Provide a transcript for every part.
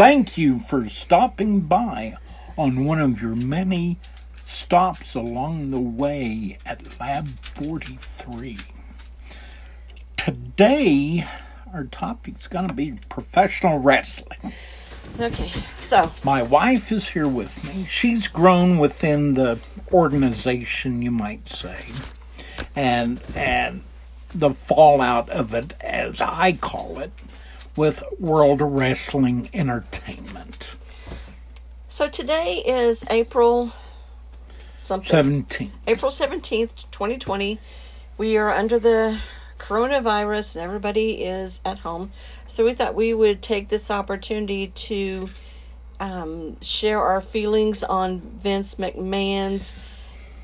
Thank you for stopping by on one of your many stops along the way at Lab 43. Today, our topic's going to be professional wrestling. Okay, so My wife is here with me. She's grown within the organization, you might say, and and the fallout of it, as I call it, with World Wrestling Entertainment. so today is April something. 17. April 17th, 2020. We are under the coronavirus and everybody is at home. So we thought we would take this opportunity to um, share our feelings on Vince McMahon's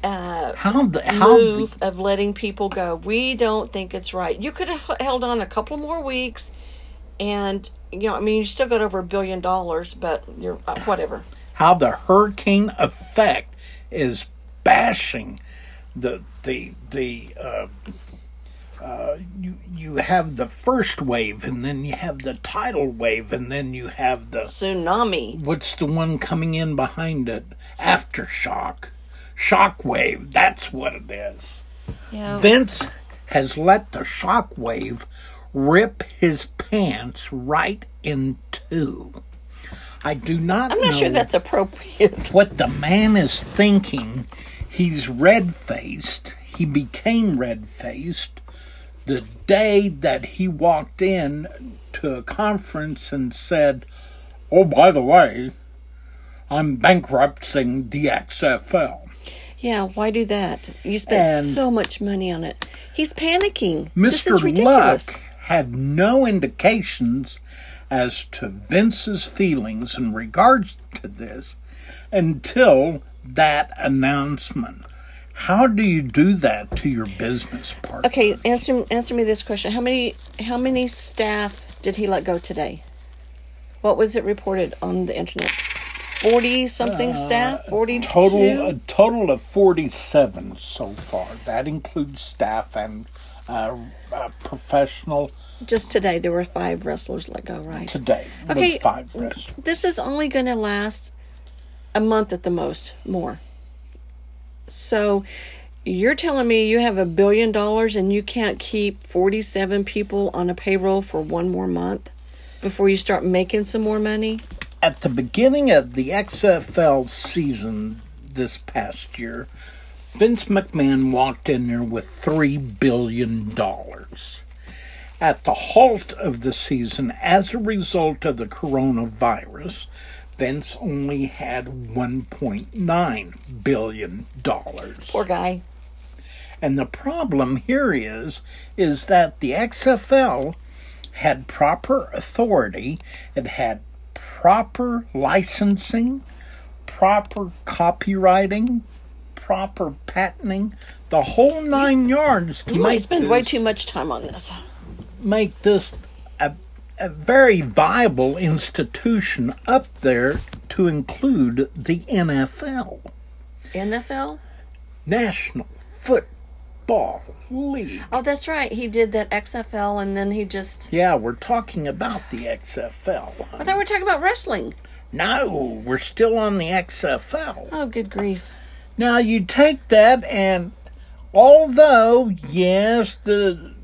uh, How the how move the, of letting people go. We don't think it's right. You could have held on a couple more weeks and you know, I mean, you still got over a billion dollars, but you're uh, whatever. how the hurricane effect is bashing the the the uh, uh, you you have the first wave and then you have the tidal wave and then you have the Tsunami. what's the one coming in behind it aftershock shock wave that's what it is Yeah. vince has let the shock wave rip his pants right in two i do not I'm not sure that's appropriate. what the man is thinking. He's red faced. He became red faced the day that he walked in to a conference and said, Oh, by the way, I'm bankrupting the XFL. Yeah, why do that? You spent And- so much money on it. He's panicking. This is Mr. ridiculous. Luck had no indications as to Vince's feelings in regards to this until that announcement. How do you do that to your business partner? Okay, answer answer me this question. How many how many staff did he let go today? What was it reported on the internet? Forty something staff? Forty Uh, Total a total of forty seven so far. That includes staff and uh, uh, professional Just today there were five wrestlers let go, right? today Okay. five wrestlers. This is only going to last a month at the most, more. So you're telling me you have a billion dollars and you can't keep 47 people on a payroll for one more month before you start making some more money? At the beginning of the XFL season this past year, Vince McMahon walked in there with three billion dollars. At the halt of the season, as a result of the coronavirus, Vince only had $1.9 billion. Poor guy. And the problem here is is that the XFL had proper authority, it had proper licensing, proper copywriting, proper patenting, the whole nine yards to You might spend way too much time on this. make this a, a very viable institution up there to include the NFL, NFL? National Football League. Oh, that's right. He did that XFL and then he just. Yeah, we're talking about the XFL. I thought we were talking about wrestling. No, we're still on the XFL. Oh, good grief. Now you take that and although yes, the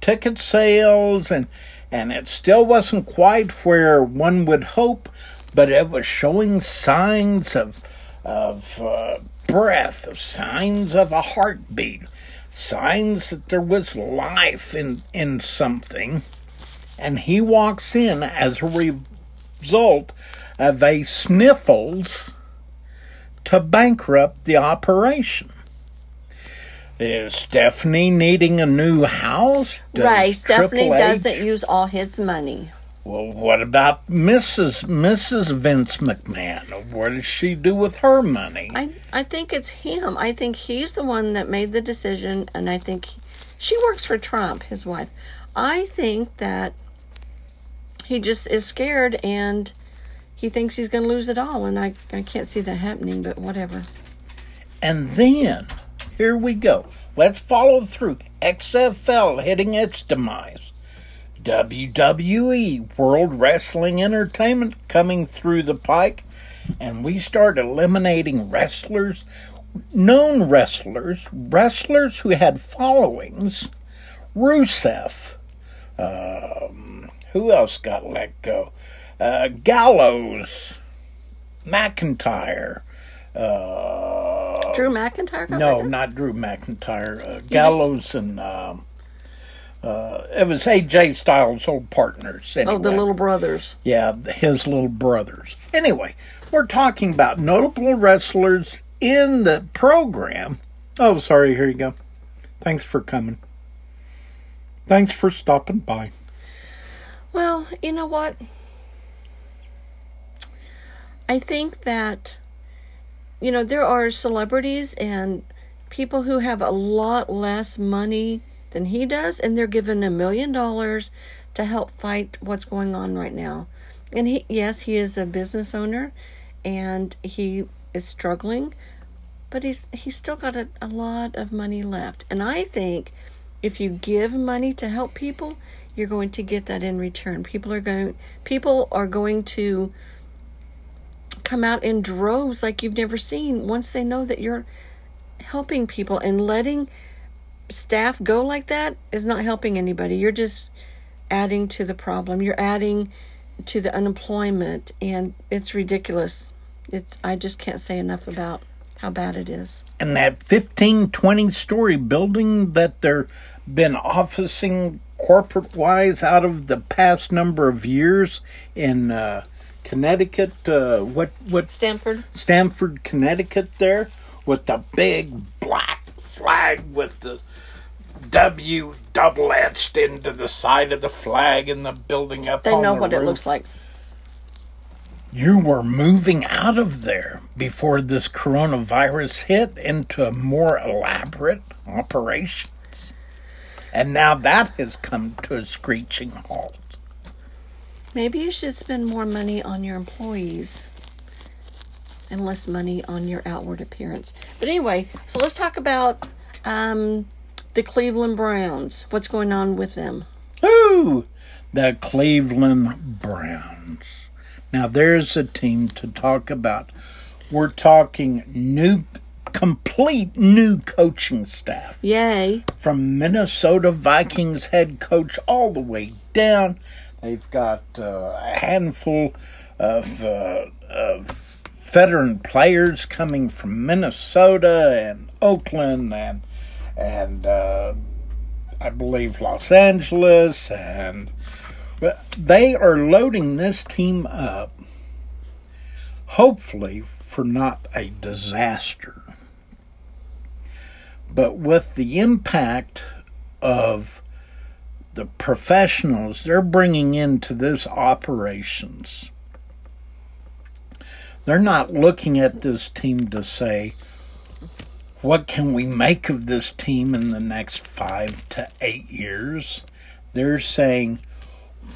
ticket sales and and it still wasn't quite where one would hope, but it was showing signs of of uh, breath, signs of a heartbeat, signs that there was life in in something. And he walks in as a result of a sniffles to bankrupt the operation. Is Stephanie needing a new house? Does right. Stephanie H- doesn't use all his money. Well, what about Mrs. Mrs. Vince McMahon? What does she do with her money? I, I think it's him. I think he's the one that made the decision, and I think she works for Trump, his wife. I think that he just is scared and he thinks he's going to lose it all, and I, I can't see that happening, but whatever. And then, here we go. Let's follow through. XFL hitting its demise. WWE World Wrestling Entertainment coming through the pike, and we start eliminating wrestlers, known wrestlers, wrestlers who had followings. Rusev. Um, who else got let go? Uh, Gallows. McIntyre. Uh, Drew McIntyre. No, not Drew McIntyre. Uh, Gallows and um, uh, it was AJ Styles' old partners. Anyway. Oh, the little brothers. yeah, his little brothers. Anyway, we're talking about notable wrestlers in the program. Oh, sorry. Here you go. Thanks for coming. Thanks for stopping by. Well, you know what? I think that, you know, there are celebrities and people who have a lot less money than he does, and they're given a million dollars to help fight what's going on right now. And he, yes, he is a business owner and he is struggling, but he's he's still got a, a lot of money left. And I think if you give money to help people, you're going to get that in return. People are going people are going to come out in droves like you've never seen once they know that you're helping people and letting staff go like that is not helping anybody. You're just adding to the problem. You're adding to the unemployment and it's ridiculous. It I just can't say enough about how bad it is. And that 15, 20 story building that they're been officing corporate wise out of the past number of years in uh, Connecticut, uh, what, what Stanford? Stamford, Connecticut, there with the big black flag with the W double etched into the side of the flag and the building up there. They know the what it looks like. You were moving out of there before this coronavirus hit into more elaborate operations. And now that has come to a screeching halt. Maybe you should spend more money on your employees and less money on your outward appearance. But anyway, so let's talk about um, the Cleveland Browns. What's going on with them? Ooh, the Cleveland Browns. Now there's a team to talk about. We're talking new, complete new coaching staff. Yay. from Minnesota Vikings head coach all the way down. They've got uh, a handful of, uh, of veteran players coming from Minnesota and Oakland and and uh, I believe Los Angeles and they are loading this team up hopefully for not a disaster. But with the impact of the professionals they're bringing into this operations, they're not looking at this team to say, what can we make of this team in the next five to eight years? They're saying,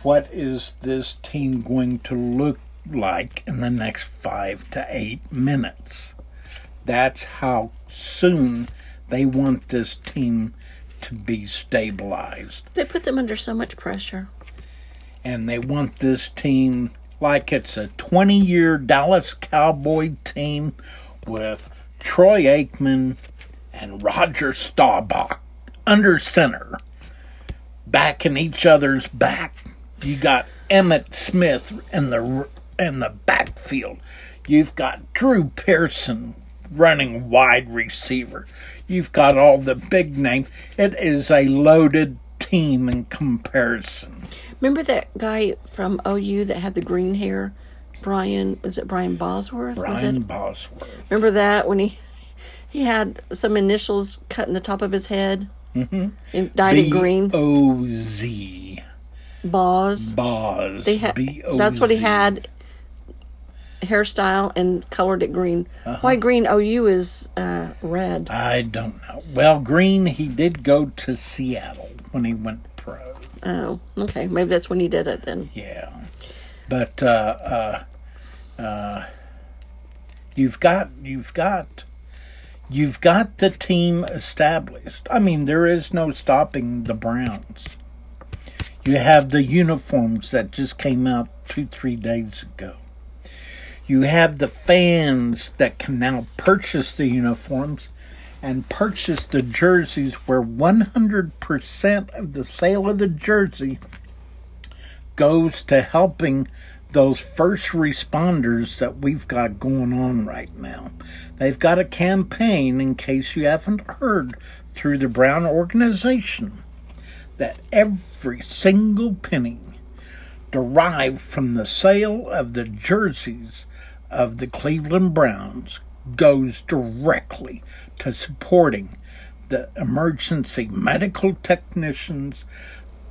what is this team going to look like in the next five to eight minutes? That's how soon they want this team to be stabilized. They put them under so much pressure. And they want this team like it's a 20 year Dallas Cowboy team with Troy Aikman and Roger Staubach under center, backing each other's back. You got Emmitt Smith in the in the backfield. You've got Drew Pearson running wide receiver. You've got all the big names. It is a loaded team in comparison. Remember that guy from OU that had the green hair? Brian, was it Brian Bosworth? Brian? Bosworth. Remember that when he he had some initials cut in the top of his head? Mm-hmm. And dyed it B green. O Z. Boz. Boz. They had. B O That's what he had. Hairstyle and colored it green. Uh-huh. Why green? OU is uh, red. I don't know. Well, Green, he did go to Seattle when he went pro. Oh, okay. Maybe that's when he did it then. Yeah. But uh, uh, uh, you've got you've got you've got the team established. I mean, there is no stopping the Browns. You have the uniforms that just came out two, three days ago. You have the fans that can now purchase the uniforms and purchase the jerseys where 100% of the sale of the jersey goes to helping those first responders that we've got going on right now. They've got a campaign, in case you haven't heard, through the Brown organization that every single penny derived from the sale of the jerseys of the Cleveland Browns goes directly to supporting the emergency medical technicians,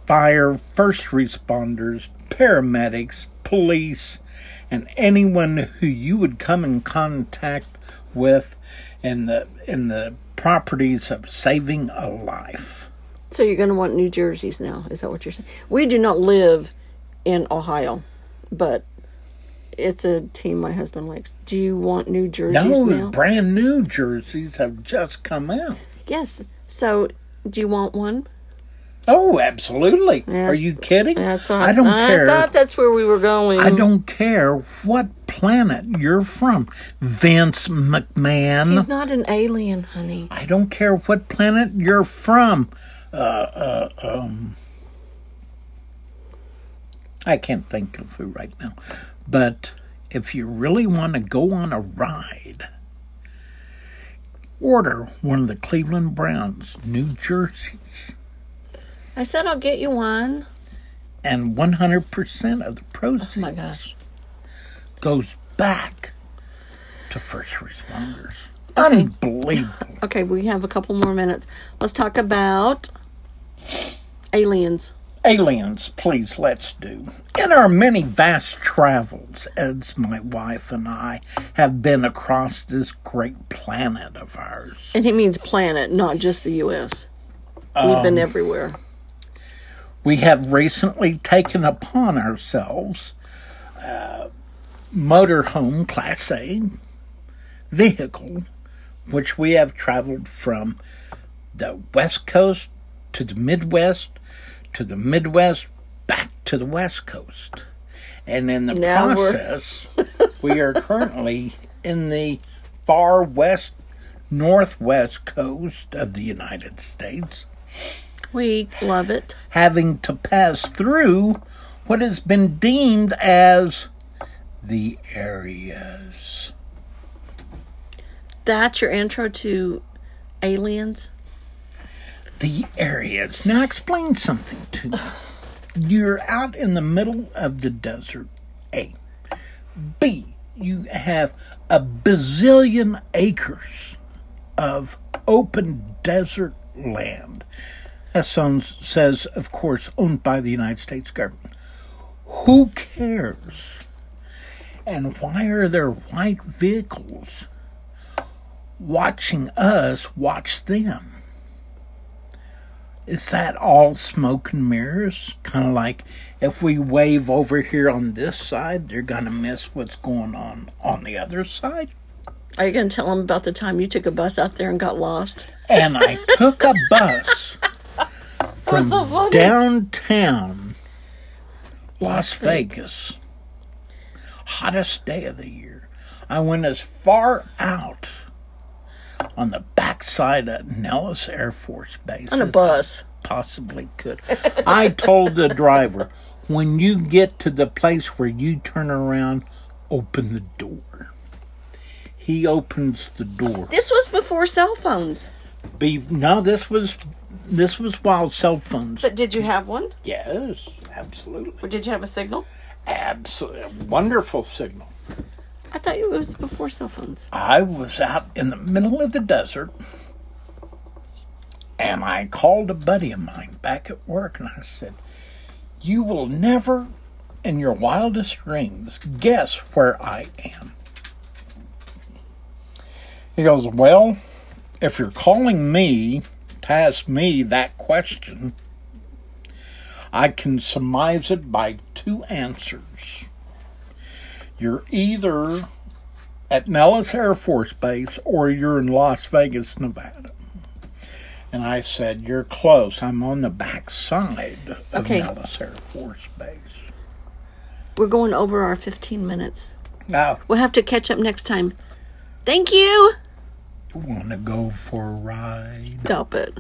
fire first responders, paramedics, police, and anyone who you would come in contact with in the in the properties of saving a life. So you're going to want New Jerseys now? Is that what you're saying? We do not live in Ohio, but it's a team my husband likes. Do you want New Jerseys No, now? brand new jerseys have just come out. Yes. So do you want one? Oh, absolutely. Are you kidding? That's all. I don't I care. thought that's where we were going. I don't care what planet you're from, Vince McMahon. He's not an alien, honey. I don't care what planet you're from. Uh, uh, um, I can't think of who right now. But if you really want to go on a ride, order one of the Cleveland Browns New Jerseys. I said I'll get you one. And 100% of the proceeds Oh my gosh. goes back to first responders. Okay. Unbelievable. Okay, we have a couple more minutes. Let's talk about aliens. Aliens, please, let's do. In our many vast travels, as my wife and I have been across this great planet of ours, And he means planet, not just the U.S. We've been everywhere. we have recently taken upon ourselves uh, motorhome Class A vehicle, which we have traveled from the West Coast to the Midwest, to the Midwest, back to the West Coast. And in the Now process, we are currently in the far west, northwest coast of the United States We love it. having to pass through what has been deemed as the areas. That's your intro to aliens. The areas. Now, explain something to me. You're out in the middle of the desert, A. B. You have a bazillion acres of open desert land. That says, of course, owned by the United States government. Who cares? And why are there white vehicles watching us watch them? Is that all smoke and mirrors? Kind of like if we wave over here on this side, they're going to miss what's going on on the other side? Are you going to tell them about the time you took a bus out there and got lost? And I took a bus from so downtown Las Vegas. Hottest day of the year. I went as far out on the backside of Nellis Air Force Base On a bus. possibly could. I told the driver, when you get to the place where you turn around, open the door. He opens the door. This was before cell phones. Be no, this was this was while cell phones. But did you have one? yes, absolutely, Or did you have a signal? absolutely, wonderful signal. I thought it was before cell phones. I was out in the middle of the desert, and I called a buddy of mine back at work, and I said, "You will never, in your wildest dreams, guess where I am." He goes, "Well, if you're calling me to ask me that question." I can surmise it by two answers. You're either at Nellis Air Force Base or you're in Las Vegas, Nevada. And I said, You're close. I'm on the back side of Okay. Nellis Air Force Base. We're going over our 15 minutes. Now, We'll have to catch up next time. Thank you. you want to go for a ride? Stop it.